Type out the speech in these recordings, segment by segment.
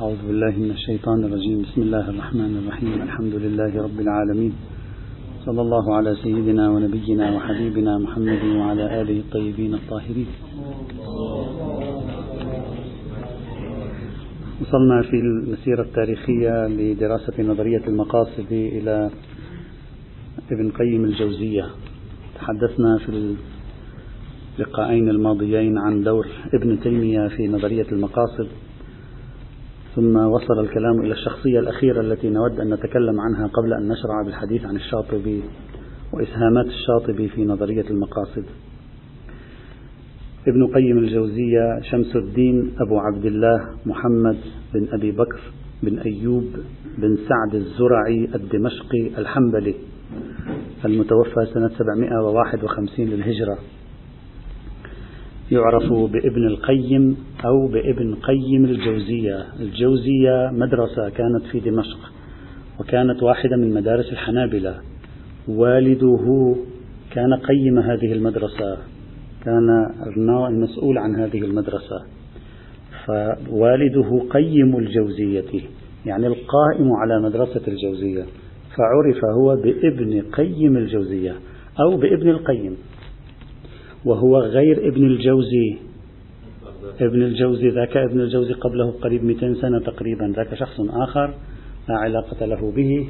أعوذ بالله من الشيطان الرجيم. بسم الله الرحمن الرحيم. الحمد لله رب العالمين. صلى الله على سيدنا ونبينا وحبيبنا محمد وعلى آله الطيبين الطاهرين. وصلنا في المسيرة التاريخية لدراسة نظرية المقاصد إلى ابن قيم الجوزية. تحدثنا في اللقاءين الماضيين عن دور ابن تيمية في نظرية المقاصد. ثم وصل الكلام إلى الشخصية الأخيرة التي نود أن نتكلم عنها قبل أن نشرع بالحديث عن الشاطبي وإسهامات الشاطبي في نظرية المقاصد. ابن قيم الجوزية شمس الدين أبو عبد الله محمد بن أبي بكر بن أيوب بن سعد الزرعي الدمشقي الحنبلي المتوفى سنة 751 للهجرة. يعرف بابن القيم أو بابن قيم الجوزية. الجوزية مدرسة كانت في دمشق وكانت واحدة من مدارس الحنابلة. والده كان قيم هذه المدرسة كان المسؤول عن هذه المدرسة. فوالده قيم الجوزية يعني القائم على مدرسة الجوزية. فعرف هو بابن قيم الجوزية أو بابن القيم. وهو غير ابن الجوزي. ابن الجوزي ذاك ابن الجوزي قبله قريب 200 سنة تقريبا ذاك شخص آخر لا علاقة له به.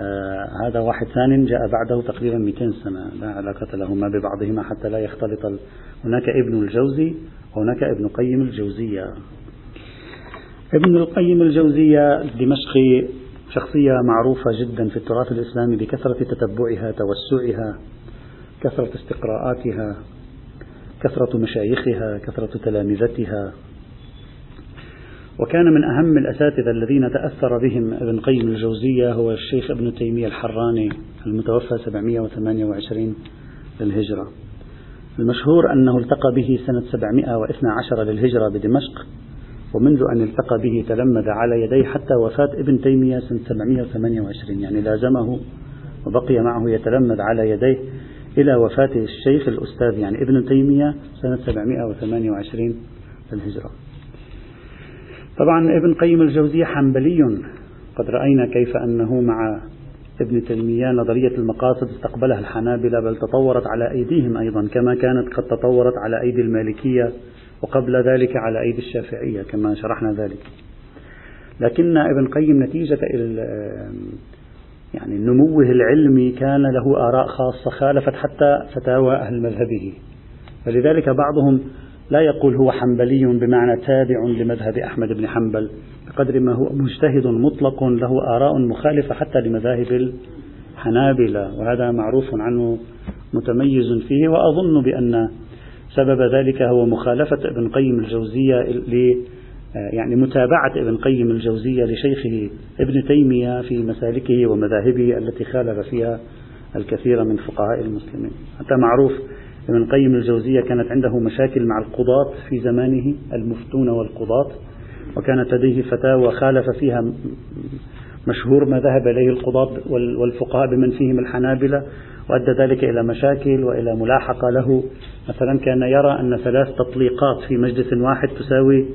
آه هذا واحد ثاني جاء بعده تقريبا 200 سنة لا علاقة لهما ببعضهما حتى لا يختلط هناك ابن الجوزي وهناك ابن قيم الجوزية. ابن القيم الجوزية الدمشقي شخصية معروفة جدا في التراث الإسلامي بكثرة تتبعها توسعها كثرة استقراءاتها. كثرة مشايخها كثرة تلامذتها. وكان من أهم الأساتذة الذين تأثر بهم ابن قيم الجوزية هو الشيخ ابن تيمية الحراني المتوفى 728 للهجرة. المشهور أنه التقى به سنة 712 للهجرة بدمشق ومنذ أن التقى به تلمذ على يديه حتى وفاة ابن تيمية سنة 728 يعني لازمه وبقي معه يتلمذ على يديه إلى وفاة الشيخ الأستاذ يعني ابن تيمية سنة 728 للهجرة. طبعا ابن قيم الجوزية حنبلي. قد رأينا كيف أنه مع ابن تيمية نظرية المقاصد استقبلها الحنابلة بل تطورت على أيديهم أيضا كما كانت قد تطورت على أيدي المالكية وقبل ذلك على أيدي الشافعية كما شرحنا ذلك. لكن ابن قيم نتيجة يعني نموه العلمي كان له آراء خاصة خالفت حتى فتاوى أهل مذهبه. فلذلك بعضهم لا يقول هو حنبلي بمعنى تابع لمذهب أحمد بن حنبل بقدر ما هو مجتهد مطلق له آراء مخالفة حتى لمذاهب الحنابلة وهذا معروف عنه متميز فيه وأظن بأن سبب ذلك هو مخالفة ابن قيم الجوزية يعني متابعة ابن قيم الجوزية لشيخه ابن تيمية في مسالكه ومذاهبه التي خالف فيها الكثير من فقهاء المسلمين. حتى معروف ابن قيم الجوزية كانت عنده مشاكل مع القضاة في زمانه المفتون والقضاة وكانت لديه فتاوى خالف فيها مشهور ما ذهب إليه القضاة والفقهاء بمن فيهم الحنابلة وأدى ذلك إلى مشاكل وإلى ملاحقة له. مثلا كان يرى أن ثلاث تطليقات في مجلس واحد تساوي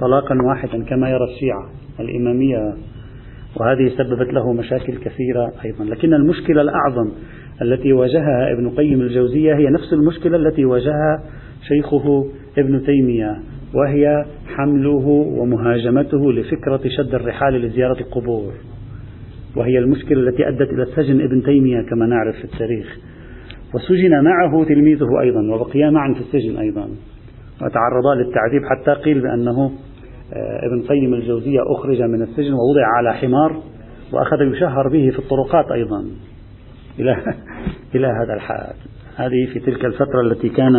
طلاقا واحدا كما يرى الشيعة الإمامية وهذه سببت له مشاكل كثيرة أيضا. لكن المشكلة الأعظم التي واجهها ابن قيم الجوزية هي نفس المشكلة التي واجهها شيخه ابن تيمية وهي حمله ومهاجمته لفكرة شد الرحال لزيارة القبور. وهي المشكلة التي أدت إلى سجن ابن تيمية كما نعرف في التاريخ. وسجن معه تلميذه أيضا وبقيا معا في السجن أيضا. وتعرضا للتعذيب حتى قيل بأنه ابن قيم الجوزية أخرج من السجن ووضع على حمار وأخذ يشهر به في الطرقات أيضا إلى إلى هذا الحد هذه في تلك الفترة التي كان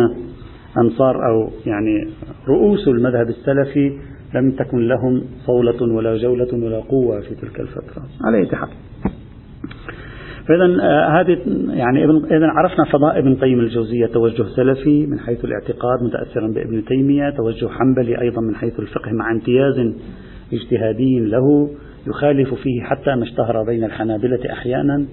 أنصار أو يعني رؤوس المذهب السلفي لم تكن لهم صولة ولا جولة ولا قوة في تلك الفترة. على أي حال. فإذا هذه يعني ابن إذا عرفنا فضاء ابن قيم الجوزية توجه سلفي من حيث الاعتقاد متأثرا بابن تيمية، توجه حنبلي أيضا من حيث الفقه مع امتياز اجتهادي له يخالف فيه حتى ما اشتهر بين الحنابلة أحيانا.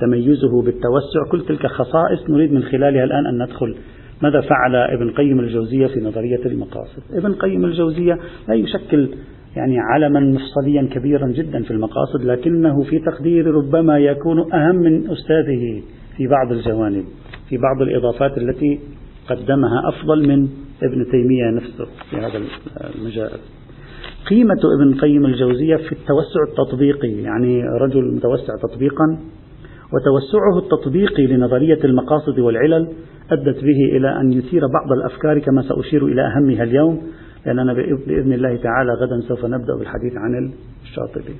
تميزه بالتوسع كل تلك خصائص نريد من خلالها الآن أن ندخل. ماذا فعل ابن قيم الجوزية في نظرية المقاصد؟ ابن قيم الجوزية لا يشكل يعني علما مفصليا كبيرا جدا في المقاصد لكنه في تقديري ربما يكون أهم من أستاذه في بعض الجوانب في بعض الإضافات التي قدمها أفضل من ابن تيمية نفسه في هذا المجال. قيمة ابن القيم الجوزية في التوسع التطبيقي يعني رجل متوسع تطبيقا وتوسعه التطبيقي لنظرية المقاصد والعلل أدت به إلى أن يثير بعض الأفكار كما سأشير إلى أهمها اليوم لأننا بإذن الله تعالى غدا سوف نبدأ بالحديث عن الشاطبي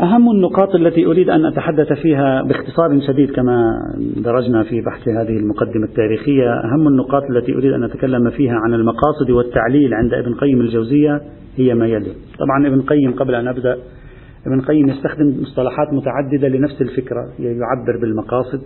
أهم النقاط التي أريد أن أتحدث فيها باختصار شديد كما درجنا في بحث هذه المقدمة التاريخية أهم النقاط التي أريد أن أتكلم فيها عن المقاصد والتعليل عند ابن قيم الجوزية هي ما يلي. طبعا ابن قيم قبل أن أبدأ ابن قيم يستخدم مصطلحات متعددة لنفس الفكرة يعبر بالمقاصد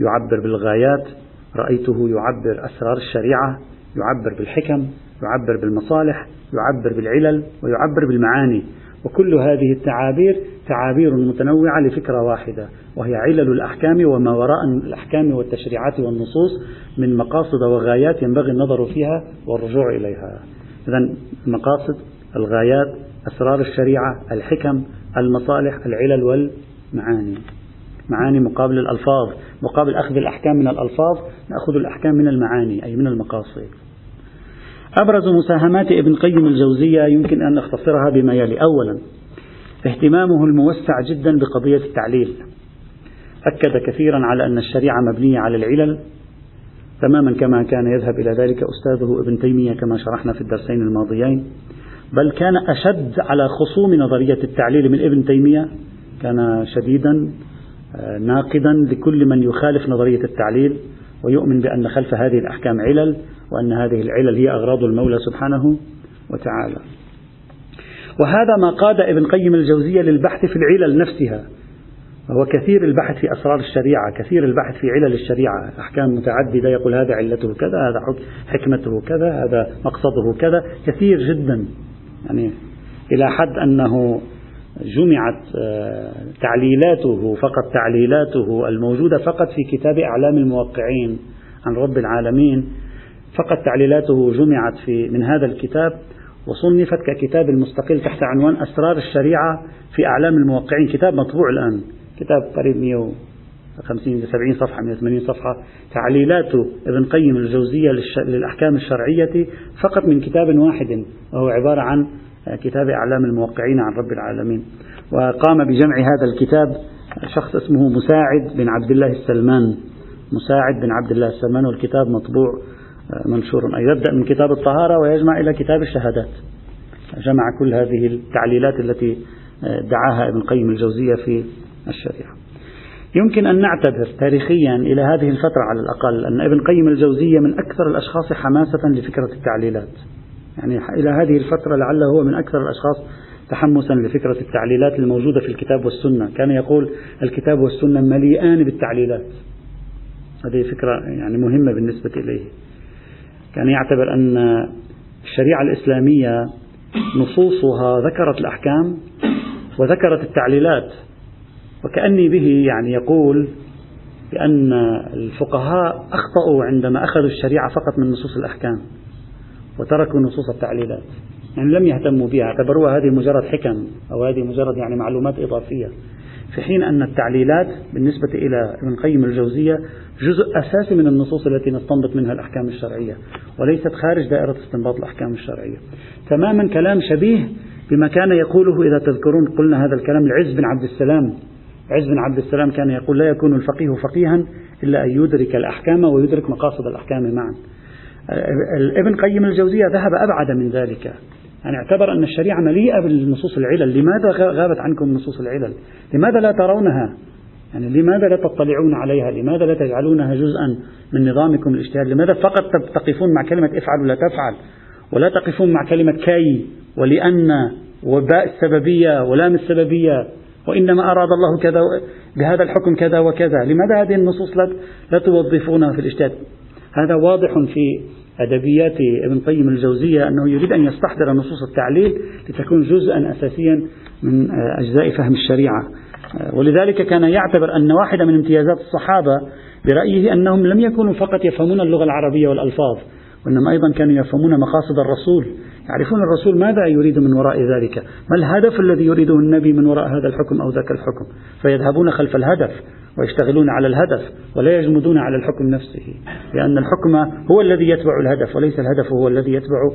يعبر بالغايات رأيته يعبر أسرار الشريعة يعبر بالحكم يعبر بالمصالح يعبر بالعلل ويعبر بالمعاني. وكل هذه التعابير تعابير متنوعة لفكرة واحدة وهي علل الأحكام وما وراء الأحكام والتشريعات والنصوص من مقاصد وغايات ينبغي النظر فيها والرجوع إليها. إذا المقاصد الغايات أسرار الشريعة الحكم المصالح العلل والمعاني. معاني مقابل الألفاظ مقابل أخذ الأحكام من الألفاظ نأخذ الأحكام من المعاني أي من المقاصد. أبرز مساهمات ابن قيم الجوزية يمكن أن نختصرها بما يلي. أولا اهتمامه الموسع جدا بقضية التعليل. أكد كثيرا على أن الشريعة مبنية على العلل. تماما كما كان يذهب إلى ذلك أستاذه ابن تيمية كما شرحنا في الدرسين الماضيين. بل كان أشد على خصوم نظرية التعليل من ابن تيمية كان شديدا ناقدا لكل من يخالف نظرية التعليل ويؤمن بأن خلف هذه الأحكام علل وأن هذه العلل هي أغراض المولى سبحانه وتعالى. وهذا ما قاد ابن قيم الجوزية للبحث في العلل نفسها وهو كثير البحث في أسرار الشريعة كثير البحث في علل الشريعة. أحكام متعددة يقول هذا علته كذا هذا حكمته كذا هذا مقصده كذا كثير جدا. يعني إلى حد أنه جمعت آه، تعليلاته فقط تعليلاته الموجودة فقط في كتاب أعلام الموقعين عن رب العالمين فقط تعليلاته جمعت في من هذا الكتاب وصنفت ككتاب المستقل تحت عنوان أسرار الشريعة في أعلام الموقعين. كتاب مطبوع الآن كتاب قريب 150 70 صفحة 180 صفحة. تعليلات ابن قيم الجوزية للأحكام الشرعية فقط من كتاب واحد وهو عبارة عن كتاب أعلام الموقعين عن رب العالمين. وقام بجمع هذا الكتاب شخص اسمه مساعد بن عبد الله السلمان. مساعد بن عبد الله السلمان والكتاب مطبوع منشور. أي يبدأ من كتاب الطهارة ويجمع إلى كتاب الشهادات. جمع كل هذه التعليلات التي دعاها ابن القيم الجوزية في الشريعة. يمكن أن نعتبر تاريخيا إلى هذه الفترة على الأقل أن ابن قيم الجوزية من أكثر الأشخاص حماسة لفكرة التعليلات. يعني إلى هذه الفترة لعله هو من أكثر الأشخاص تحمسا لفكرة التعليلات الموجودة في الكتاب والسنة. كان يقول الكتاب والسنة مليئان بالتعليلات. هذه فكرة يعني مهمة بالنسبة إليه. كان يعتبر أن الشريعة الإسلامية نصوصها ذكرت الأحكام وذكرت التعليلات. وكأني به يعني يقول بأن الفقهاء أخطأوا عندما أخذوا الشريعة فقط من نصوص الأحكام. وتركوا نصوص التعليلات. يعني لم يهتموا بها اعتبروها هذه مجرد حكم أو هذه مجرد يعني معلومات إضافية. في حين أن التعليلات بالنسبة إلى ابن القيم الجوزية جزء أساسي من النصوص التي نستنبط منها الأحكام الشرعية وليست خارج دائرة استنباط الأحكام الشرعية. تماما كلام شبيه بما كان يقوله إذا تذكرون قلنا هذا الكلام العز بن عبد السلام. عز بن عبد السلام كان يقول لا يكون الفقيه فقيها إلا أن يدرك الأحكام ويدرك مقاصد الأحكام معا. ابن قيم الجوزية ذهب أبعد من ذلك. يعني اعتبر أن الشريعة مليئة بالنصوص العلل. لماذا غابت عنكم نصوص العلل؟ لماذا لا ترونها؟ يعني لماذا لا تطلعون عليها؟ لماذا لا تجعلونها جزءا من نظامكم الاجتهاد؟ لماذا فقط تقفون مع كلمة افعل ولا تفعل؟ ولا تقفون مع كلمة كي ولأن وباء السببية ولام السببية وإنما أراد الله كذا بهذا الحكم كذا وكذا. لماذا هذه النصوص لا توظفونها في الاجتهاد؟ هذا واضح في أدبيات ابن قيم الجوزية أنه يريد أن يستحضر نصوص التعليل لتكون جزءا أساسيا من أجزاء فهم الشريعة. ولذلك كان يعتبر أن واحدة من امتيازات الصحابة برأيه أنهم لم يكونوا فقط يفهمون اللغة العربية والألفاظ وإنما أيضا كانوا يفهمون مقاصد الرسول. يعرفون الرسول ماذا يريد من وراء ذلك؟ ما الهدف الذي يريده النبي من وراء هذا الحكم أو ذاك الحكم؟ فيذهبون خلف الهدف ويشتغلون على الهدف ولا يجمدون على الحكم نفسه لأن الحكم هو الذي يتبع الهدف وليس الهدف هو الذي يتبع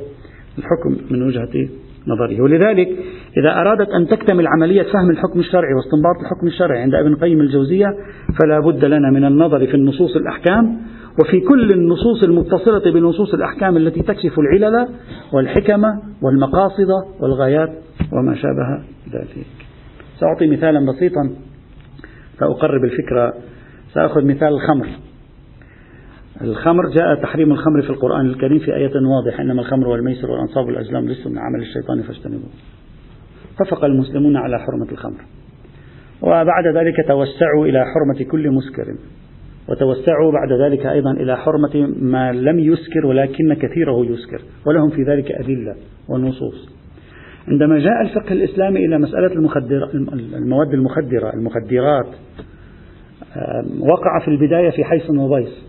الحكم من وجهة نظره. ولذلك إذا أرادت أن تكتمل عملية فهم الحكم الشرعي واستنباط الحكم الشرعي عند ابن قيم الجوزية فلا بد لنا من النظر في النصوص الأحكام وفي كل النصوص المتصلة بنصوص الأحكام التي تكشف العلل والحكم والمقاصد والغايات وما شابه ذلك. سأعطي مثالا بسيطا سأقرب الفكرة. سأخذ مثال الخمر. الخمر جاء تحريم الخمر في القرآن الكريم في آية واضحة. إنما الخمر والميسر والأنصاب والأزلام ليس من عمل الشيطان فاجتنبوه. اتفق المسلمون على حرمة الخمر. وبعد ذلك توسعوا إلى حرمة كل مسكر. وتوسعوا بعد ذلك أيضا إلى حرمة ما لم يسكر ولكن كثيره يسكر ولهم في ذلك أدلة ونصوص. عندما جاء الفقه الإسلامي إلى مسألة المخدر المواد المخدرة المخدرات وقع في البداية في حيص وبيص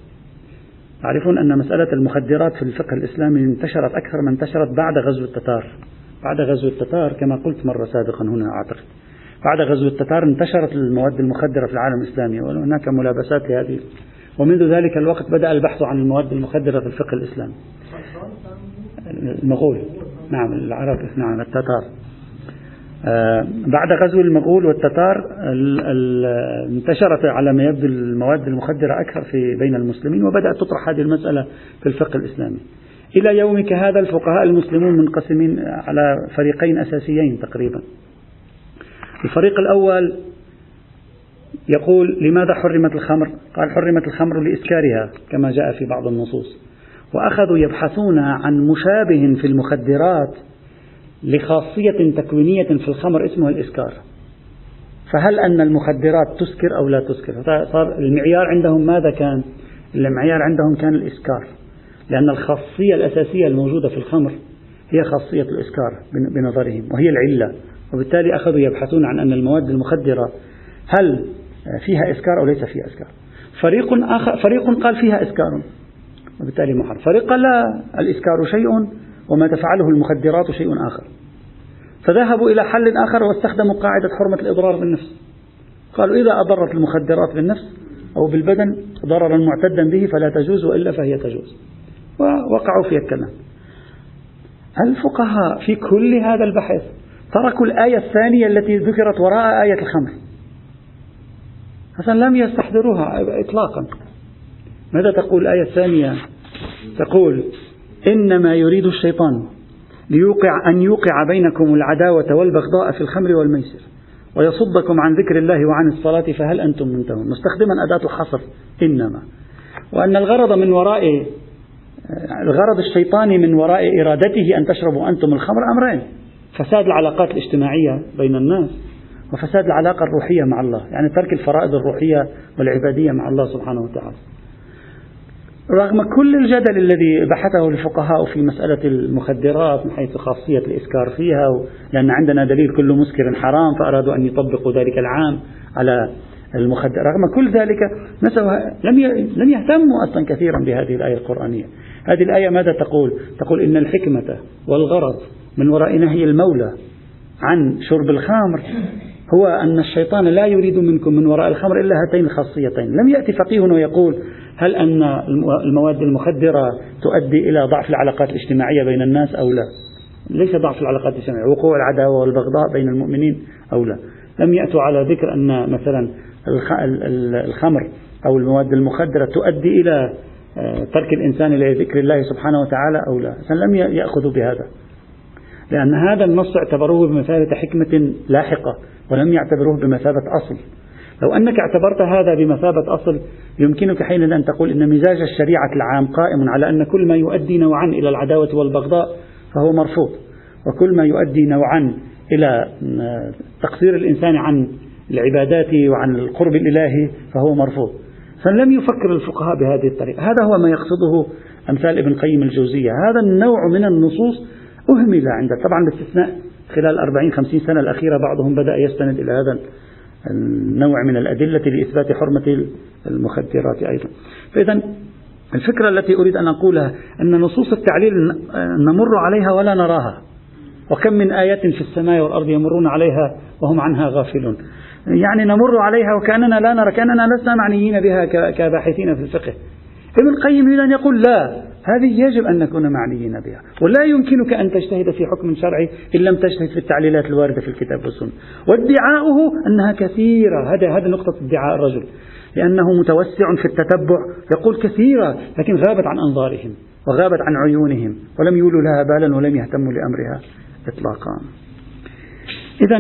تعرفون أن مسألة المخدرات في الفقه الإسلامي انتشرت أكثر ما انتشرت بعد غزو التتار بعد غزو التتار كما قلت مرة سابقا هنا أعتقد. بعد غزو التتار انتشرت المواد المخدرة في العالم الإسلامي وهناك ملابسات لهذه. ومنذ ذلك الوقت بدأ البحث عن المواد المخدرة في الفقه الإسلامي. المغول. نعم العرب نعم التتار. آه، بعد غزو المغول والتتار انتشرت على ما يبدو المواد المخدرة أكثر في بين المسلمين وبدأت تطرح هذه المسألة في الفقه الإسلامي. إلى يومك هذا الفقهاء المسلمون منقسمين على فريقين أساسيين تقريبا. الفريق الأول يقول لماذا حرمت الخمر؟ قال حرمت الخمر لإسكارها كما جاء في بعض النصوص. وأخذوا يبحثون عن مشابه في المخدرات لخاصية تكوينية في الخمر اسمها الإسكار. فهل أن المخدرات تسكر أو لا تسكر؟ صار المعيار عندهم ماذا كان؟ المعيار عندهم كان الإسكار. لأن الخاصية الأساسية الموجودة في الخمر هي خاصية الإسكار بنظرهم وهي العلة. وبالتالي أخذوا يبحثون عن أن المواد المخدرة هل فيها إسكار أو ليس فيها إسكار فريق آخر فريق قال فيها إسكار وبالتالي محرم فريق قال لا الإسكار شيء وما تفعله المخدرات شيء آخر. فذهبوا إلى حل آخر واستخدموا قاعدة حرمة الإضرار بالنفس. قالوا إذا أضرت المخدرات بالنفس أو بالبدن ضررا معتدا به فلا تجوز وإلا فهي تجوز. ووقعوا في الكلام. الفقهاء في كل هذا البحث تركوا الآية الثانية التي ذكرت وراء آية الخمر حسنا لم يستحضروها إطلاقا. ماذا تقول الآية الثانية؟ تقول إنما يريد الشيطان ليوقع أن يوقع بينكم العداوة والبغضاء في الخمر والميسر ويصدكم عن ذكر الله وعن الصلاة فهل أنتم منتهون؟ مستخدما أداة الحصر إنما. وأن الغرض من وراء الغرض الشيطاني من وراء إرادته أن تشربوا أنتم الخمر أمرين. فساد العلاقات الاجتماعية بين الناس. وفساد العلاقة الروحية مع الله يعني ترك الفرائض الروحية والعبادية مع الله سبحانه وتعالى. رغم كل الجدل الذي بحثه الفقهاء في مسألة المخدرات من حيث خاصية الإسكار فيها لأن عندنا دليل كل مسكر حرام فأرادوا أن يطبقوا ذلك العام على المخدر. رغم كل ذلك لم لم يهتموا أصلا كثيرا بهذه الآية القرآنية. هذه الآية ماذا تقول؟ تقول إن الحكمة والغرض من وراء نهي المولى عن شرب الخمر هو أن الشيطان لا يريد منكم من وراء الخمر إلا هاتين الخاصيتين. لم يأتي فقيه ويقول هل أن المواد المخدرة تؤدي إلى ضعف العلاقات الاجتماعية بين الناس أو لا؟ ليس ضعف العلاقات الاجتماعية. وقوع العداوة والبغضاء بين المؤمنين أو لا؟ لم يأتوا على ذكر أن مثلا الخمر أو المواد المخدرة تؤدي إلى ترك الإنسان لذكر الله سبحانه وتعالى أو لا. لم يأخذوا بهذا. لأن هذا النص اعتبروه بمثابة حكمة لاحقة ولم يعتبروه بمثابة أصل. لو أنك اعتبرت هذا بمثابة أصل يمكنك حينئذ أن تقول إن مزاج الشريعة العام قائم على أن كل ما يؤدي نوعا إلى العداوة والبغضاء فهو مرفوض. وكل ما يؤدي نوعا إلى تقصير الإنسان عن العبادات وعن القرب الإلهي فهو مرفوض. فلم يفكر الفقهاء بهذه الطريقة. هذا هو ما يقصده أمثال ابن قيم الجوزية. هذا النوع من النصوص أهمل عند طبعا باستثناء خلال الأربعين خمسين سنة الأخيرة بعضهم بدأ يستند إلى هذا النوع من الأدلة لإثبات حرمة المخدرات أيضا. فإذا الفكرة التي أريد أن أقولها أن نصوص التعليل نمر عليها ولا نراها. وكم من آية في السماء والأرض يمرون عليها وهم عنها غافلون. يعني نمر عليها وكأننا لا نرى كأننا لسنا معنيين بها كباحثين في الفقه. ابن القيم يريد أن يقول لا هذه يجب أن نكون معنيين بها. ولا يمكنك أن تجتهد في حكم شرعي إن لم تجتهد في التعليلات الواردة في الكتاب والسنة. وادعاؤه أنها كثيرة. هذا هذا نقطة ادعاء الرجل. لأنه متوسع في التتبع يقول كثيرة لكن غابت عن أنظارهم وغابت عن عيونهم ولم يولوا لها بالا ولم يهتموا لأمرها إطلاقا. إذا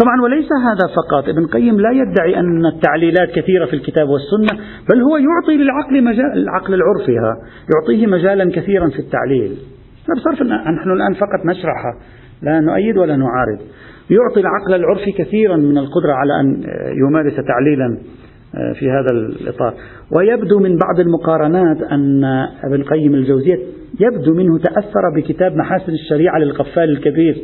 طبعا وليس هذا فقط. ابن قيم لا يدعي أن التعليلات كثيرة في الكتاب والسنة بل هو يعطي للعقل مجال العقل العرفي يعطيه مجالا كثيرا في التعليل. بصرف نحن الآن فقط نشرح لا نؤيد ولا نعارض. يعطي العقل العرفي كثيرا من القدرة على أن يمارس تعليلا آه، في هذا الإطار. ويبدو من بعض المقارنات أن ابن قيم الجوزية يبدو منه تأثر بكتاب محاسن الشريعة للقفال الكبير.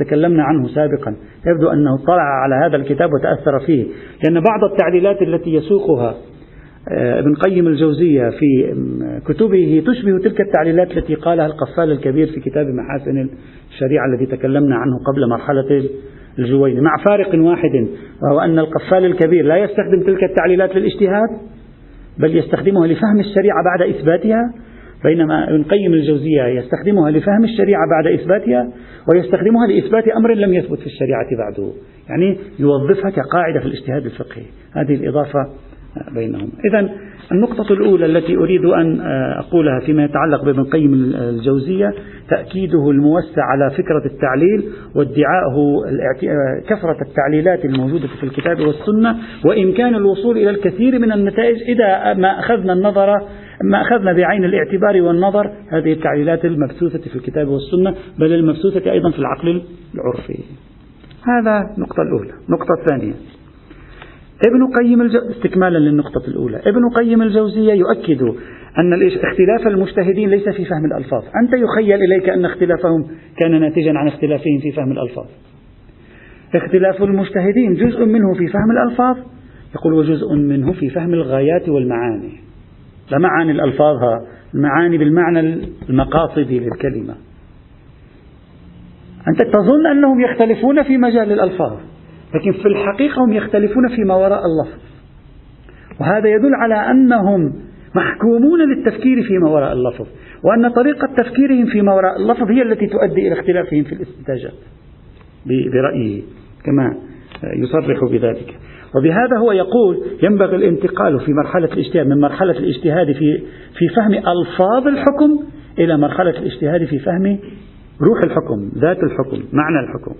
تكلمنا عنه سابقا. يبدو أنه اطلع على هذا الكتاب وتأثر فيه. لأن بعض التعليلات التي يسوقها آه، ابن قيم الجوزية في كتبه تشبه تلك التعليلات التي قالها القفال الكبير في كتاب محاسن الشريعة الذي تكلمنا عنه قبل مرحلة الجويني مع فارق واحد وهو أن القفال الكبير لا يستخدم تلك التعليلات للاجتهاد بل يستخدمها لفهم الشريعة بعد إثباتها بينما ابن قيم الجوزية يستخدمها لفهم الشريعة بعد إثباتها ويستخدمها لإثبات أمر لم يثبت في الشريعة بعده. يعني يوظفها كقاعدة في الاجتهاد الفقهي. هذه الإضافة بينهم. إذا النقطة الأولى التي أريد أن أقولها فيما يتعلق بابن قيم الجوزية تأكيده الموسع على فكرة التعليل وادعائه كثرة التعليلات الموجودة في الكتاب والسنة وإمكان الوصول إلى الكثير من النتائج إذا ما أخذنا النظر ما أخذنا بعين الاعتبار والنظر هذه التعليلات المبثوثة في الكتاب والسنة بل المبثوثة أيضا في العقل العرفي. هذا النقطة الأولى. النقطة الثانية. ابن قيم الجو... استكمالا للنقطة الأولى. ابن قيم الجوزية يؤكد أن اختلاف المجتهدين ليس في فهم الألفاظ. أنت يخيل إليك أن اختلافهم كان ناتجا عن اختلافهم في فهم الألفاظ. اختلاف المجتهدين جزء منه في فهم الألفاظ يقول وجزء منه في فهم الغايات والمعاني. لا معاني الألفاظ المعاني بالمعنى المقاصدي للكلمة. أنت تظن أنهم يختلفون في مجال الألفاظ لكن في الحقيقة هم يختلفون فيما وراء اللفظ. وهذا يدل على أنهم محكومون للتفكير فيما وراء اللفظ وأن طريقة تفكيرهم فيما وراء اللفظ هي التي تؤدي إلى اختلافهم في الاستنتاجات. برأيه كما يصرح بذلك. وبهذا هو يقول ينبغي الانتقال في مرحلة الاجتهاد من مرحلة الاجتهاد في في فهم ألفاظ الحكم إلى مرحلة الاجتهاد في فهم روح الحكم، ذات الحكم، معنى الحكم.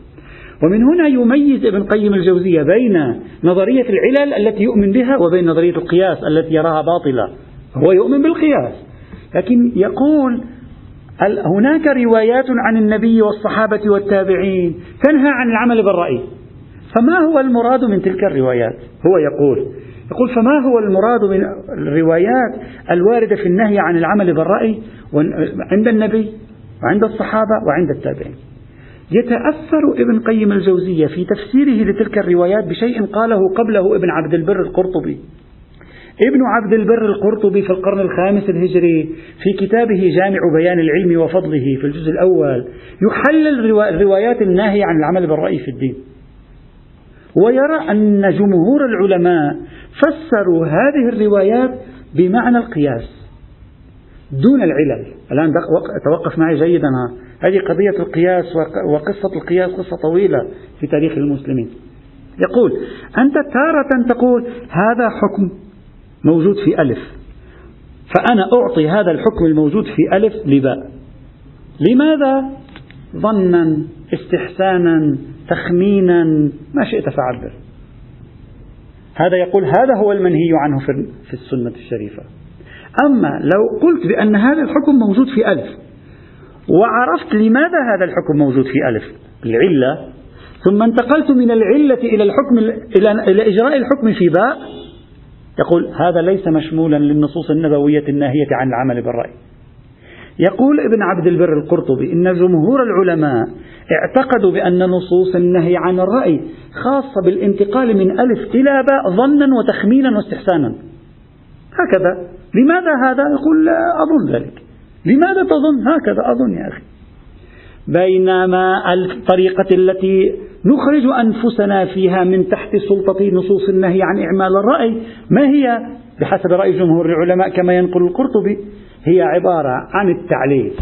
ومن هنا يميز ابن قيم الجوزية بين نظرية العلل التي يؤمن بها وبين نظرية القياس التي يراها باطلة. هو يؤمن بالقياس، لكن يقول هناك روايات عن النبي والصحابة والتابعين تنهى عن العمل بالرأي فما هو المراد من تلك الروايات؟ هو يقول يقول فما هو المراد من الروايات الواردة في النهي عن العمل بالرأي عند النبي وعند الصحابة وعند التابعين؟ يتأثر ابن قيم الجوزية في تفسيره لتلك الروايات بشيء قاله قبله ابن عبد البر القرطبي. ابن عبد البر القرطبي في القرن الخامس الهجري في كتابه جامع بيان العلم وفضله في الجزء الأول يحلل الروايات الناهية عن العمل بالرأي في الدين. ويرى أن جمهور العلماء فسروا هذه الروايات بمعنى القياس دون العلل. الآن توقف معي جيدا هذه قضية القياس وقصة القياس قصة طويلة في تاريخ المسلمين. يقول أنت تارة تقول هذا حكم موجود في ألف فأنا أعطي هذا الحكم الموجود في ألف لباء. لماذا؟ ظنا. استحسانا تخمينا ما شئت فعبر هذا يقول هذا هو المنهي عنه في السنة الشريفة. أما لو قلت بأن هذا الحكم موجود في ألف وعرفت لماذا هذا الحكم موجود في ألف؟ العلة. ثم انتقلت من العلة إلى الحكم إلى إلى إجراء الحكم في باء يقول هذا ليس مشمولا للنصوص النبوية الناهية عن العمل بالرأي. يقول ابن عبد البر القرطبي إن جمهور العلماء اعتقدوا بأن نصوص النهي عن الرأي خاصة بالانتقال من ألف إلى باء ظنا وتخمينا واستحسانا. هكذا. لماذا هذا؟ يقول أظن ذلك. لماذا تظن؟ هكذا أظن يا أخي. بينما الطريقة التي نخرج أنفسنا فيها من تحت سلطة نصوص النهي عن إعمال الرأي ما هي؟ بحسب رأي جمهور العلماء كما ينقل القرطبي هي عبارة عن التعليل.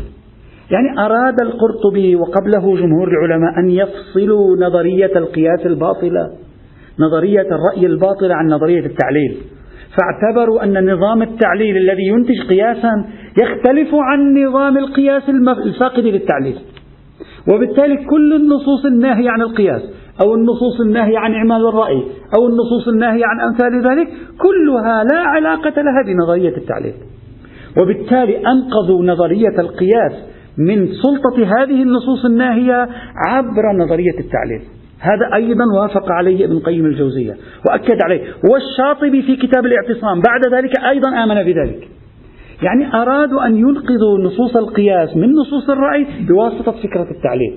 يعني أراد القرطبي وقبله جمهور العلماء أن يفصلوا نظرية القياس الباطلة نظرية الرأي الباطلة عن نظرية التعليل. فاعتبروا أن نظام التعليل الذي ينتج قياسا يختلف عن نظام القياس الفاقد للتعليل. وبالتالي كل النصوص الناهية عن القياس أو النصوص الناهية عن إعمال الرأي أو النصوص الناهية عن أمثال ذلك كلها لا علاقة لها بنظرية التعليل. وبالتالي أنقذوا نظرية القياس من سلطة هذه النصوص الناهية عبر نظرية التعليل. هذا أيضا وافق عليه ابن قيم الجوزية وأكد عليه. والشاطبي في كتاب الاعتصام بعد ذلك أيضا آمن بذلك. يعني أرادوا أن ينقذوا نصوص القياس من نصوص الرأي بواسطة فكرة التعليل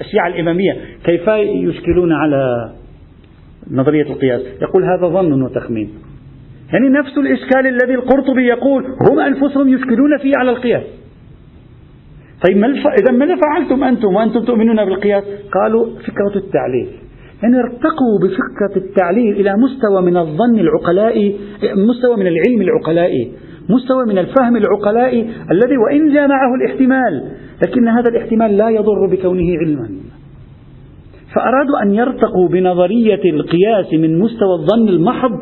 الشيعة الإمامية كيف يشكلون على نظرية القياس؟ يقول هذا ظن وتخمين. يعني نفس الإشكال الذي القرطبي يقول هم أنفسهم يشكلون فيه على القياس. طيب. إذا ماذا فعلتم أنتم وأنتم تؤمنون بالقياس؟ قالوا فكرة التعليل. يعني ارتقوا بفكرة التعليل إلى مستوى من الظن العقلائي مستوى من العلم العقلائي. مستوى من الفهم العقلائي الذي وإن جاء معه الاحتمال لكن هذا الاحتمال لا يضر بكونه علما. فأرادوا أن يرتقوا بنظرية القياس من مستوى الظن المحض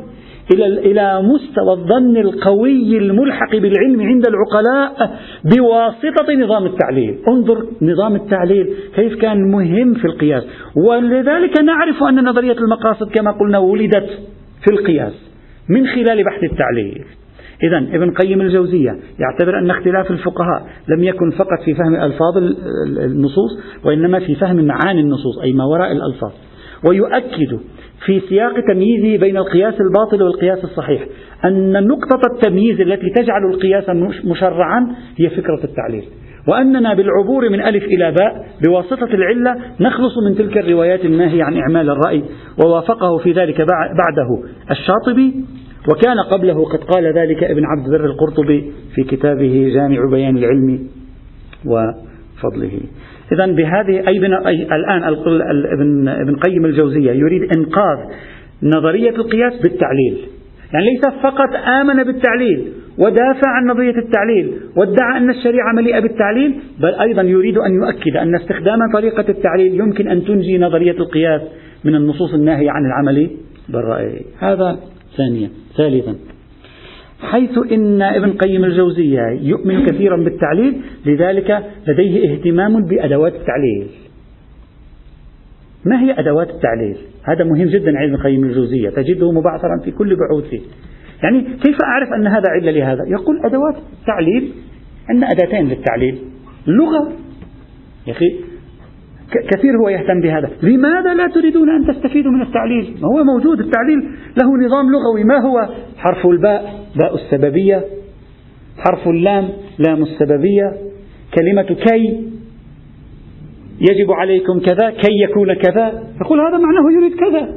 إلى إلى مستوى الظن القوي الملحق بالعلم عند العقلاء بواسطة نظام التعليل، انظر نظام التعليل كيف كان مهم في القياس، ولذلك نعرف أن نظرية المقاصد كما قلنا ولدت في القياس من خلال بحث التعليل. إذا ابن قيم الجوزية يعتبر أن اختلاف الفقهاء لم يكن فقط في فهم ألفاظ النصوص وإنما في فهم معاني النصوص أي ما وراء الألفاظ. ويؤكد في سياق تمييزه بين القياس الباطل والقياس الصحيح أن نقطة التمييز التي تجعل القياس مشرعا هي فكرة التعليل. وأننا بالعبور من ألف إلى باء بواسطة العلة نخلص من تلك الروايات الناهية عن إعمال الرأي ووافقه في ذلك بعده الشاطبي وكان قبله قد قال ذلك ابن عبد البر القرطبي في كتابه جامع بيان العلم وفضله. إذا بهذه أي, أي الآن ابن ابن قيم الجوزية يريد إنقاذ نظرية القياس بالتعليل. يعني ليس فقط آمن بالتعليل ودافع عن نظرية التعليل وادعى أن الشريعة مليئة بالتعليل بل أيضا يريد أن يؤكد أن استخدام طريقة التعليل يمكن أن تنجي نظرية القياس من النصوص الناهية عن العمل بالرأي. هذا ثانيا. ثالثا. حيث إن ابن قيم الجوزية يؤمن كثيرا بالتعليل لذلك لديه اهتمام بأدوات التعليل. ما هي أدوات التعليل؟ هذا مهم جدا عند ابن قيم الجوزية تجده مبعثرا في كل بحوثه يعني كيف أعرف أن هذا علة لهذا؟ يقول أدوات التعليل عندنا أداتين للتعليل. اللغة يا أخي كثير هو يهتم بهذا. لماذا لا تريدون أن تستفيدوا من التعليل؟ هو موجود التعليل له نظام لغوي. ما هو؟ حرف الباء باء السببية. حرف اللام لام السببية. كلمة كي يجب عليكم كذا كي يكون كذا. يقول هذا معناه يريد كذا.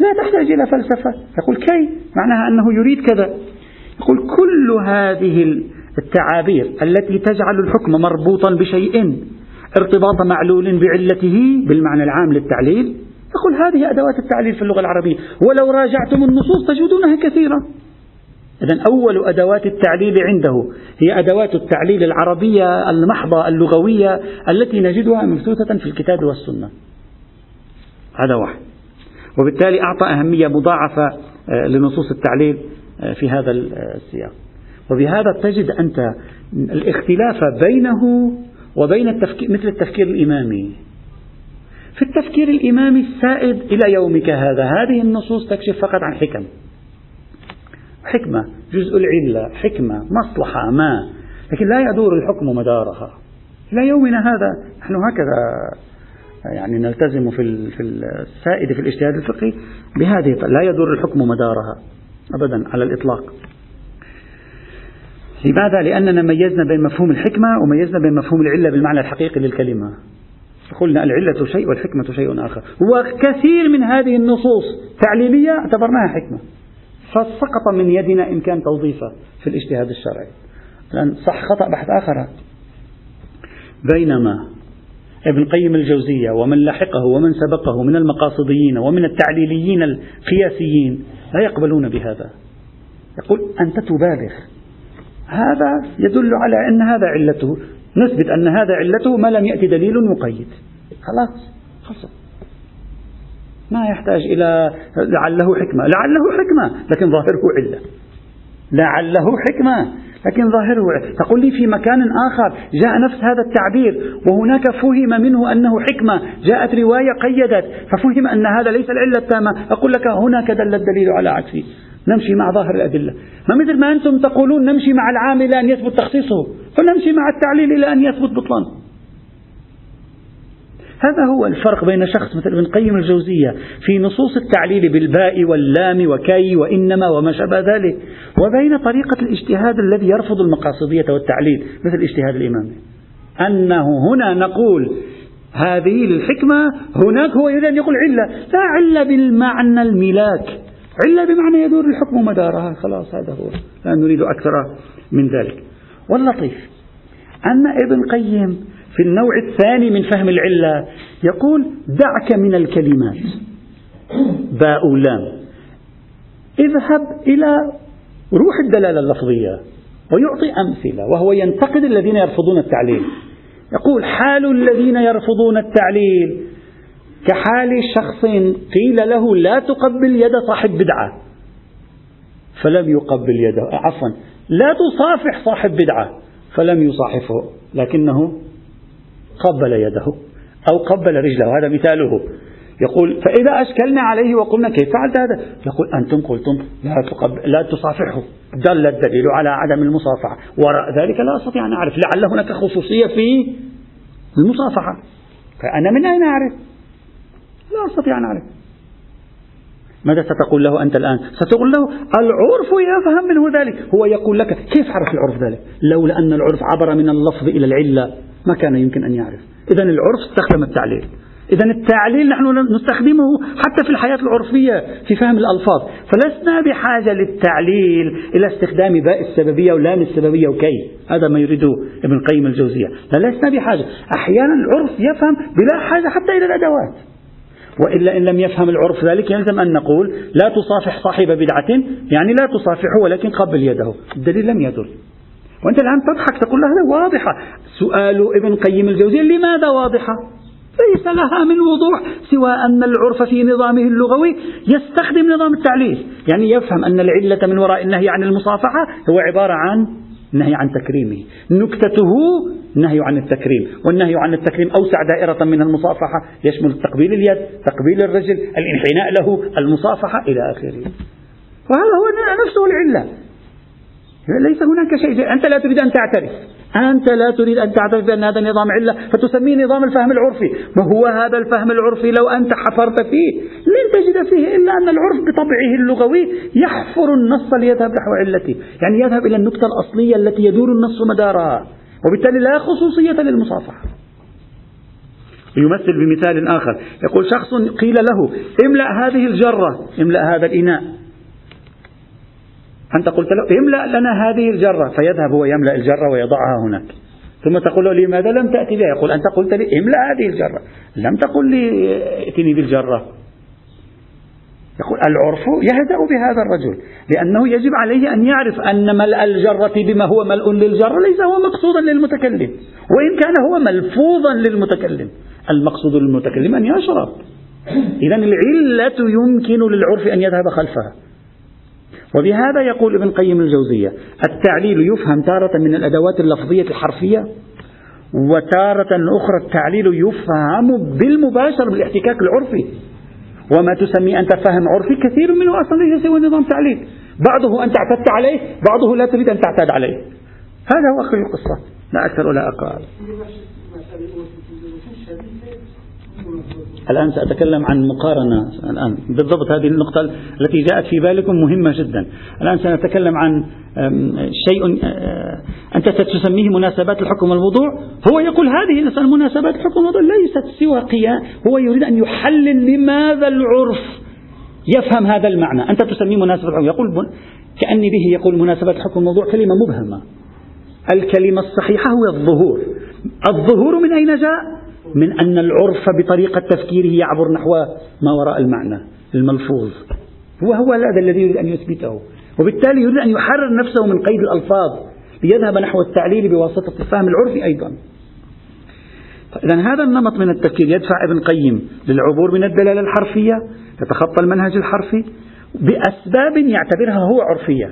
لا تحتاج إلى فلسفة. يقول كي معناها أنه يريد كذا. يقول كل هذه التعابير التي تجعل الحكم مربوطا بشيء ارتباط معلول بعلته بالمعنى العام للتعليل. يقول هذه أدوات التعليل في اللغة العربية. ولو راجعتم النصوص تجدونها كثيرة. إذا أول أدوات التعليل عنده هي أدوات التعليل العربية المحضة اللغوية التي نجدها مبثوثة في الكتاب والسنة. هذا واحد. وبالتالي أعطى أهمية مضاعفة آه، لنصوص التعليل آه، في هذا السياق. وبهذا تجد أنت الاختلاف بينه وبين التفكير مثل التفكير الإمامي. في التفكير الإمامي السائد إلى يومك هذا. هذه النصوص تكشف فقط عن حكم. حكمة جزء العلة حكمة مصلحة ما. لكن لا يدور الحكم مدارها. إلى يومنا هذا نحن هكذا يعني نلتزم في في السائد في الاجتهاد الفقهي بهذه لا يدور الحكم مدارها أبدا على الإطلاق. لماذا؟ لأننا ميزنا بين مفهوم الحكمة وميزنا بين مفهوم العلة بالمعنى الحقيقي للكلمة. قلنا العلة شيء والحكمة شيء آخر. وكثير من هذه النصوص تعليلية اعتبرناها حكمة. فسقط من يدنا إمكان توظيفه في الاجتهاد الشرعي. الآن صح خطأ بحث آخر. بينما ابن القيم الجوزية ومن لحقه ومن سبقه من المقاصديين ومن التعليليين القياسيين لا يقبلون بهذا. يقول أنت تبالغ. هذا يدل على أن هذا علته. نثبت أن هذا علته ما لم يأتي دليل مقيد. خلاص خلص ما يحتاج إلى لعله حكمة. لعله حكمة لكن ظاهره علة. لعله حكمة لكن ظاهره تقول لي في مكان آخر جاء نفس هذا التعبير وهناك فهم منه أنه حكمة. جاءت رواية قيدت ففهم أن هذا ليس العلة التامة. أقول لك هناك دل الدليل على عكسه. نمشي مع ظاهر الأدلة. ما مثل ما أنتم تقولون نمشي مع العام إلى أن يثبت تخصيصه فنمشي مع التعليل إلى أن يثبت بطلانه هذا هو الفرق بين شخص مثل ابن القيم الجوزية في نصوص التعليل بالباء واللام وكي وإنما وما شابه ذلك وبين طريقة الاجتهاد الذي يرفض المقاصدية والتعليل مثل اجتهاد الإمام. أنه هنا نقول هذه للحكمة هناك هو يريد أن يقول علة. لا علة بالمعنى الملاك. علة بمعنى يدور الحكم مدارها. خلاص هذا هو. لا نريد أكثر من ذلك. واللطيف أن ابن قيم في النوع الثاني من فهم العلة يقول دعك من الكلمات. باء لام. اذهب إلى روح الدلالة اللفظية ويعطي أمثلة وهو ينتقد الذين يرفضون التعليل. يقول حال الذين يرفضون التعليل. كحال شخص قيل له لا تقبل يد صاحب بدعة. فلم يقبل يده عفوا لا تصافح صاحب بدعة. فلم يصاحفه لكنه قبل يده أو قبل رجله. هذا مثاله. يقول فإذا أشكلنا عليه وقلنا كيف فعلت هذا؟ يقول أنتم قلتم لا, تقبل لا تصافحه. دل الدليل على عدم المصافحة. وراء ذلك لا أستطيع أن أعرف. لعل هناك خصوصية في المصافحة. فأنا من أين أعرف؟ لا أستطيع أن أعرف. ماذا ستقول له أنت الآن؟ ستقول له العرف يفهم منه ذلك. هو يقول لك كيف عرف العرف ذلك؟ لولا أن العرف عبر من اللفظ إلى العلة ما كان يمكن أن يعرف. إذا العرف استخدم التعليل. إذا التعليل نحن نستخدمه حتى في الحياة العرفية في فهم الألفاظ. فلسنا بحاجة للتعليل إلى استخدام باء السببية ولام السببية وكي. هذا ما يريده ابن القيم الجوزية. لسنا بحاجة. أحيانا العرف يفهم بلا حاجة حتى إلى الأدوات. وإلا إن لم يفهم العرف ذلك يلزم أن نقول لا تصافح صاحب بدعة يعني لا تصافحه ولكن قبل يده. الدليل لم يدل. وأنت الآن تضحك تقول هذا واضحة. سؤال ابن قيم الجوزية لماذا واضحة؟ ليس لها من وضوح سوى أن العرف في نظامه اللغوي يستخدم نظام التعليل. يعني يفهم أن العلة من وراء النهي عن المصافحة هو عبارة عن النهي عن تكريمه. نكتته النهي عن التكريم. والنهي عن التكريم أوسع دائرة من المصافحة. يشمل تقبيل اليد تقبيل الرجل الانحناء له المصافحة إلى آخره. وهذا هو نفسه العلة. ليس هناك شيء أنت لا تريد أن تعترف. أنت لا تريد أن تعترف بأن هذا نظام علة. فتسميه نظام الفهم العرفي. ما هو هذا الفهم العرفي لو أنت حفرت فيه؟ لن تجد فيه إلا أن العرف بطبعه اللغوي يحفر النص ليذهب نحو علته. يعني يذهب إلى النكتة الأصلية التي يدور النص مدارها. وبالتالي لا خصوصية للمصافحة. يمثل بمثال آخر. يقول شخص قيل له املأ هذه الجرة. املأ هذا الإناء. أنت قلت له املأ لنا هذه الجرة. فيذهب هو يملأ الجرة ويضعها هناك. ثم تقول له لماذا لم تأتي بها؟ يقول أنت قلت لي املأ هذه الجرة. لم تقل لي ائتني بالجرة. يقول العرف يهدأ بهذا الرجل لأنه يجب عليه أن يعرف أن ملء الجرة بما هو ملء للجرة ليس هو مقصودا للمتكلم وإن كان هو ملفوظا للمتكلم. المقصود للمتكلم أن يشرب. إذا العلة يمكن للعرف أن يذهب خلفها. وبهذا يقول ابن قيم الجوزية التعليل يفهم تارة من الأدوات اللفظية الحرفية وتارة أخرى التعليل يفهم بالمباشر بالاحتكاك العرفي. وما تسمي أنت فهم عرفي كثير منه أصلا ليس سوى نظام تعليل. بعضه أنت اعتدت عليه بعضه لا تريد أن تعتاد عليه. هذا هو أخر القصة لا أكثر ولا أقل. الآن سأتكلم عن مقارنة الآن. بالضبط هذه النقطة التي جاءت في بالكم مهمة جدا. الآن سنتكلم عن شيء أنت ستسميه مناسبات الحكم والوضوع؟ هو يقول هذه مناسبات الحكم والوضوع ليست سوى قيام هو يريد أن يحلل لماذا العرف يفهم هذا المعنى. أنت تسميه مناسبة الحكم. يقول كأني به يقول مناسبة الحكم موضوع كلمة مبهمة. الكلمة الصحيحة هو الظهور. الظهور من أين جاء؟ من أن العرف بطريقة تفكيره يعبر نحو ما وراء المعنى الملفوظ. هو هو هذا الذي يريد أن يثبته. وبالتالي يريد أن يحرر نفسه من قيد الألفاظ ليذهب نحو التعليل بواسطة الفهم العرفي أيضا. إذا هذا النمط من التفكير يدفع ابن قيم للعبور من الدلالة الحرفية يتخطى المنهج الحرفي بأسباب يعتبرها هو عرفية.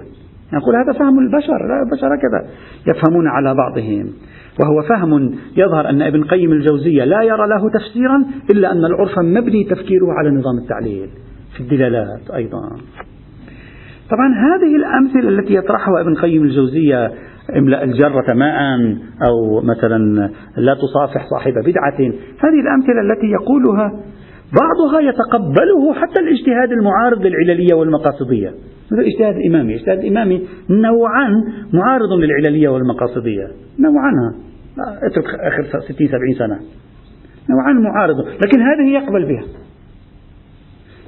نقول هذا فهم البشر لا البشر هكذا يفهمون على بعضهم. وهو فهم يظهر أن ابن قيم الجوزية لا يرى له تفسيرا إلا أن العرف مبني تفكيره على نظام التعليل في الدلالات أيضا. طبعا هذه الأمثلة التي يطرحها ابن قيم الجوزية املأ الجرة ماء أو مثلا لا تصافح صاحب بدعة هذه الأمثلة التي يقولها بعضها يتقبله حتى الاجتهاد المعارض للعللية والمقاصدية. مثل الاجتهاد الإمامي الاجتهاد الإمامي نوعا معارض للعللية والمقاصدية. نوعا. اترك آخر 60 70 سنة. نوعا معارض. لكن هذه يقبل بها.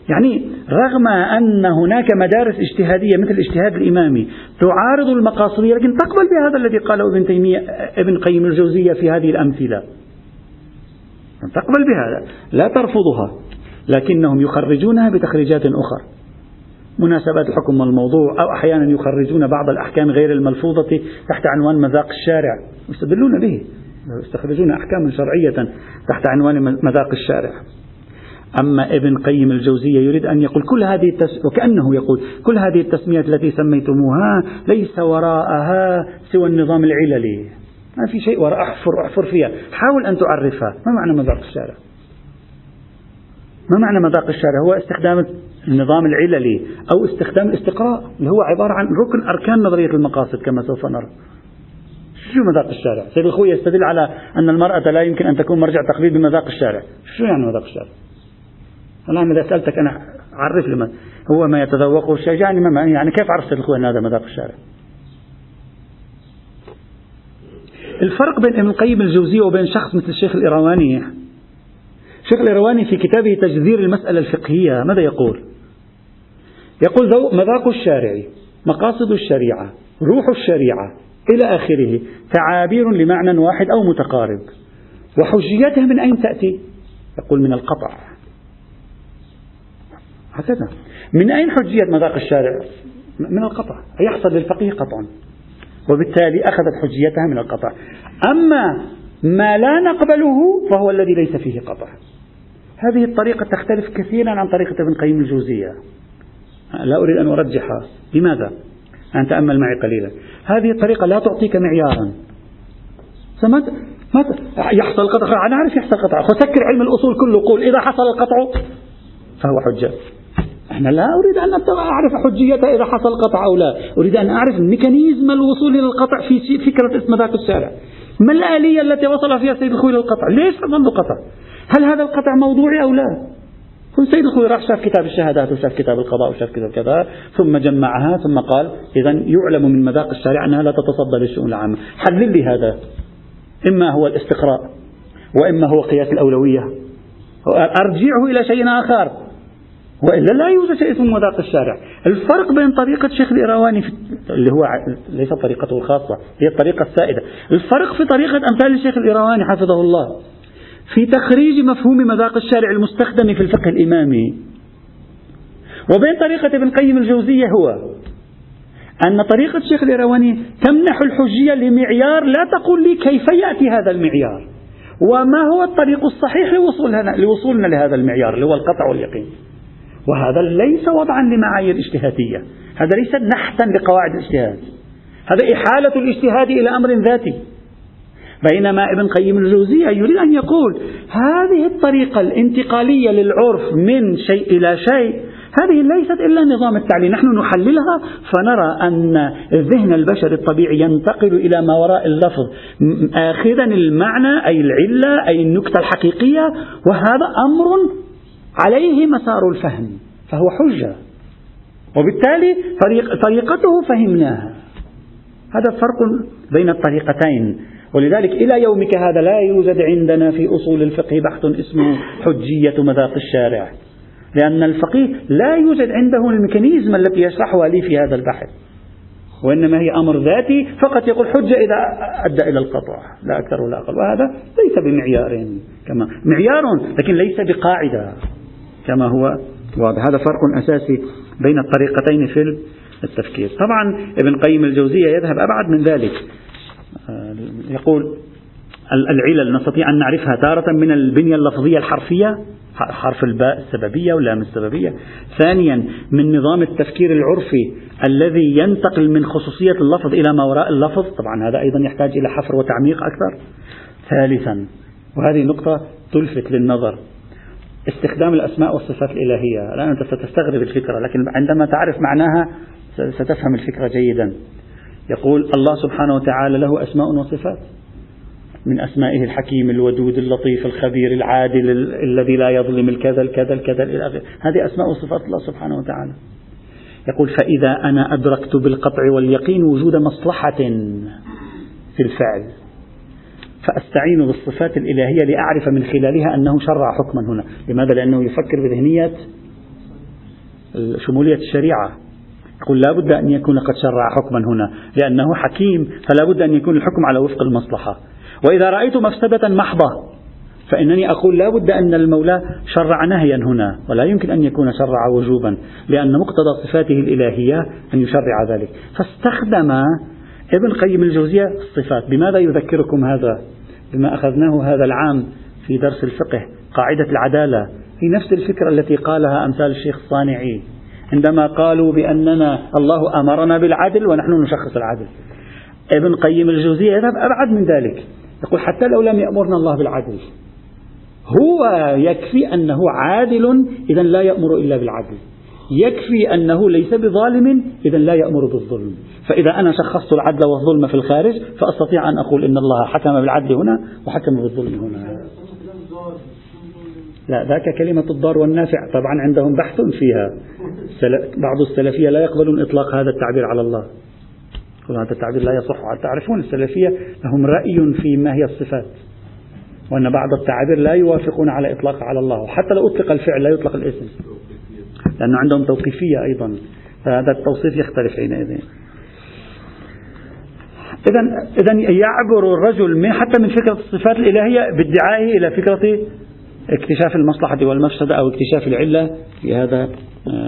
يعني رغم أن هناك مدارس اجتهادية مثل الاجتهاد الإمامي تعارض المقاصدية لكن تقبل بهذا الذي قاله ابن تيمية ابن قيم الجوزية في هذه الأمثلة. تقبل بهذا. لا ترفضها. لكنهم يخرجونها بتخريجات أخرى. مناسبات الحكم والموضوع أو أحيانا يخرجون بعض الأحكام غير الملفوظة تحت عنوان مذاق الشارع. يستدلون به. يستخرجون أحكاما شرعية تحت عنوان مذاق الشارع. أما ابن قيم الجوزية يريد أن يقول كل هذه التس... وكأنه يقول كل هذه التسميات التي سميتموها ليس وراءها سوى النظام العللي. ما في شيء وراء أحفر أحفر فيها. حاول أن تعرفها. ما معنى مذاق الشارع؟ ما معنى مذاق الشارع؟ هو استخدام النظام العللي أو استخدام الاستقراء اللي هو عبارة عن ركن أركان نظرية المقاصد كما سوف نرى. شو مذاق الشارع؟ سيد الخوي يستدل على أن المرأة لا يمكن أن تكون مرجع تقليد بمذاق الشارع. شو يعني مذاق الشارع؟ الآن إذا سألتك أنا عرف لي هو ما يتذوقه الشيء يعني ما يعني كيف عرفت الأخوة أن هذا مذاق الشارع؟ الفرق بين ابن القيم الجوزية وبين شخص مثل الشيخ الإيرواني. الشيخ الإيرواني في كتابه تجذير المسألة الفقهية ماذا يقول؟ يقول مذاق الشارع مقاصد الشريعة روح الشريعة إلى آخره تعابير لمعنى واحد أو متقارب. وحجيته من أين تأتي؟ يقول من القطع. هكذا. من أين حجية مذاق الشارع؟ من القطع. يحصل للفقيه قطع وبالتالي أخذت حجيتها من القطع. أما ما لا نقبله فهو الذي ليس فيه قطع. هذه الطريقة تختلف كثيرا عن طريقة ابن قيم الجوزية. لا أريد أن أرجحها لماذا؟ أن تأمل معي قليلا. هذه الطريقة لا تعطيك معيارا. ما يحصل القطع أنا أعرف يحصل القطع فسكر علم الأصول كله. قول إذا حصل القطع فهو حجة. أنا لا أريد أن أعرف حجيته إذا حصل قطع أو لا. أريد أن أعرف ميكانيزم الوصول إلى القطع في فكرة اسم ذات الشارع. ما الآلية التي وصل فيها السيد الخوي للقطع ليش حصل قطع؟ هل هذا القطع موضوعي أو لا؟ السيد الخوي راح شاف كتاب الشهادات وشاف كتاب القضاء وشاف كتاب كذا ثم جمعها ثم قال إذا يعلم من مذاق الشارع أنها لا تتصدى للشؤون العامة. حلل لي هذا. إما هو الاستقراء وإما هو قياس الأولوية. أرجعه إلى شيء آخر. وإلا لا يوجد شيء اسمه مذاق الشارع. الفرق بين طريقة الشيخ الإيرواني اللي هو ليس طريقته الخاصة هي الطريقة السائدة. الفرق في طريقة أمثال الشيخ الإيرواني حفظه الله. في تخريج مفهوم مذاق الشارع المستخدم في الفقه الإمامي. وبين طريقة ابن قيم الجوزية هو أن طريقة الشيخ الإيرواني تمنح الحجية لمعيار لا تقول لي كيف يأتي هذا المعيار. وما هو الطريق الصحيح لوصولنا, لوصولنا لهذا المعيار اللي هو القطع واليقين. وهذا ليس وضعا لمعايير اجتهادية. هذا ليس نحتا لقواعد الاجتهاد. هذا إحالة الاجتهاد إلى أمر ذاتي. بينما ابن قيم الجوزية يريد أن يقول هذه الطريقة الانتقالية للعرف من شيء إلى شيء هذه ليست إلا نظام التعليم. نحن نحللها فنرى أن الذهن البشري الطبيعي ينتقل إلى ما وراء اللفظ آخذا المعنى أي العلة أي النكتة الحقيقية وهذا أمر عليه مسار الفهم فهو حجة. وبالتالي طريق طريقته فهمناها. هذا فرق بين الطريقتين. ولذلك إلى يومك هذا لا يوجد عندنا في أصول الفقه بحث اسمه حجية مذاق الشارع. لأن الفقيه لا يوجد عنده الميكانيزم التي يشرحها لي في هذا البحث. وإنما هي أمر ذاتي فقط يقول حجة إذا أدى إلى القطع. لا أكثر ولا أقل. وهذا ليس بمعيار كما معيار لكن ليس بقاعدة. كما هو واضح. هذا فرق أساسي بين الطريقتين في التفكير. طبعا ابن قيم الجوزية يذهب أبعد من ذلك. آه، يقول العلل نستطيع أن نعرفها تارة من البنية اللفظية الحرفية حرف الباء السببية ولام السببية. ثانيا من نظام التفكير العرفي الذي ينتقل من خصوصية اللفظ إلى ما وراء اللفظ. طبعا هذا أيضا يحتاج إلى حفر وتعميق أكثر. ثالثا وهذه نقطة تلفت للنظر. استخدام الأسماء والصفات الإلهية. الآن أنت ستستغرب الفكرة لكن عندما تعرف معناها ستفهم الفكرة جيدا. يقول الله سبحانه وتعالى له أسماء وصفات. من أسمائه الحكيم الودود اللطيف الخبير العادل الذي لا يظلم الكذا الكذا الكذا إلى آخره. هذه أسماء وصفات الله سبحانه وتعالى. يقول فإذا أنا أدركت بالقطع واليقين وجود مصلحة في الفعل. فأستعين بالصفات الإلهية لأعرف من خلالها أنه شرع حكما هنا. لماذا؟ لأنه يفكر بذهنية شمولية الشريعة. يقول لا بد أن يكون قد شرع حكما هنا. لأنه حكيم فلا بد أن يكون الحكم على وفق المصلحة. وإذا رأيت مفسدة محضة فإنني أقول لا بد أن المولى شرع نهيا هنا ولا يمكن أن يكون شرع وجوبا لأن مقتضى صفاته الإلهية أن يشرع ذلك. فاستخدم ابن قيم الجوزية الصفات. بماذا يذكركم هذا؟ بما أخذناه هذا العام في درس الفقه قاعدة العدالة. هي نفس الفكرة التي قالها أمثال الشيخ الصانعي. عندما قالوا بأننا الله أمرنا بالعدل ونحن نشخص العدل. ابن قيم الجوزية يذهب أبعد من ذلك. يقول حتى لو لم يأمرنا الله بالعدل هو يكفي أنه عادل إذا لا يأمر إلا بالعدل. يكفي أنه ليس بظالم إذا لا يأمر بالظلم. فإذا أنا شخصت العدل والظلم في الخارج فأستطيع أن أقول إن الله حكم بالعدل هنا وحكم بالظلم هنا. لا ذاك كلمة الضار والنافع. طبعا عندهم بحث فيها. بعض السلفية لا يقبلون إطلاق هذا التعبير على الله. هذا التعبير لا يصح. تعرفون السلفية لهم رأي في ما هي الصفات وأن بعض التعابير لا يوافقون على إطلاق على الله. وحتى لو أطلق الفعل لا يطلق الاسم. لأنه عندهم توقيفية أيضا. فهذا التوصيف يختلف حينئذ. إذا إذا يعبر الرجل من حتى من فكرة الصفات الإلهية بادعائه إلى فكرة اكتشاف المصلحة والمفسدة أو اكتشاف العلة في هذا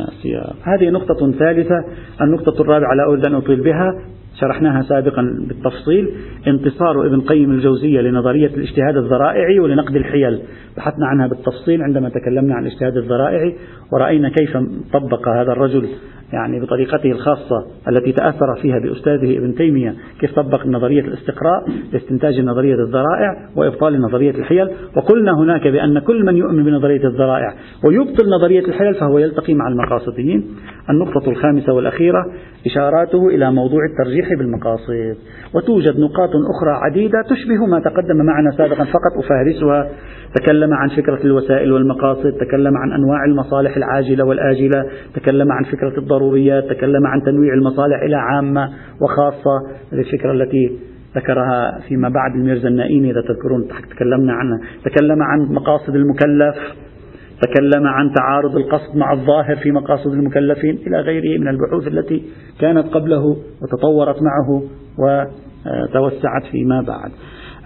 السياق. هذه نقطة ثالثة، النقطة الرابعة لا أريد أن أطيل بها. شرحناها سابقا بالتفصيل. انتصار ابن قيم الجوزية لنظرية الاجتهاد الذرائعي ولنقد الحيل. بحثنا عنها بالتفصيل عندما تكلمنا عن الاجتهاد الذرائعي ورأينا كيف طبق هذا الرجل يعني بطريقته الخاصة التي تأثر فيها بأستاذه ابن تيمية كيف طبق نظرية الاستقراء لاستنتاج نظرية الذرائع وإبطال نظرية الحيل. وقلنا هناك بأن كل من يؤمن بنظرية الذرائع ويبطل نظرية الحيل فهو يلتقي مع المقاصديين. النقطة الخامسة والأخيرة إشاراته إلى موضوع الترجيح بالمقاصد. وتوجد نقاط أخرى عديدة تشبه ما تقدم معنا سابقا فقط أفهرسها. تكلم عن فكرة الوسائل والمقاصد تكلم عن أنواع المصالح العاجلة والآجلة تكلم عن فكرة الضروريات تكلم عن تنويع المصالح إلى عامة وخاصة هذه الفكرة التي ذكرها فيما بعد الميرزا النائيني إذا تذكرون تكلمنا عنها. تكلم عن مقاصد المكلف تكلم عن تعارض القصد مع الظاهر في مقاصد المكلفين إلى غيره من البحوث التي كانت قبله وتطورت معه وتوسعت فيما بعد.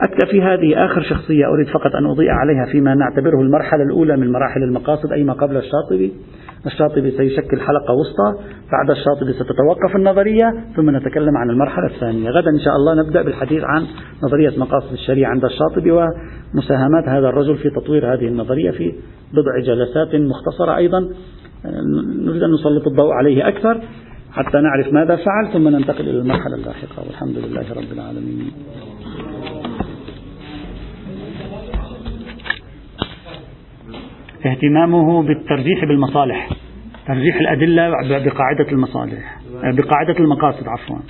أكتفي هذه آخر شخصية أريد فقط أن أضيء عليها فيما نعتبره المرحلة الأولى من مراحل المقاصد أي ما قبل الشاطبي. الشاطبي سيشكل حلقة وسطى بعد الشاطبي ستتوقف النظرية ثم نتكلم عن المرحلة الثانية. غدا إن شاء الله نبدأ بالحديث عن نظرية مقاصد الشريعة عند الشاطبي ومساهمات هذا الرجل في تطوير هذه النظرية في بضع جلسات مختصرة أيضا. نريد أن نسلط الضوء عليه أكثر حتى نعرف ماذا فعل ثم ننتقل إلى المرحلة اللاحقة. والحمد لله رب العالمين. اهتمامه بالترجيح بالمصالح ترجيح الأدلة بقاعدة المصالح بقاعدة المقاصد عفوا.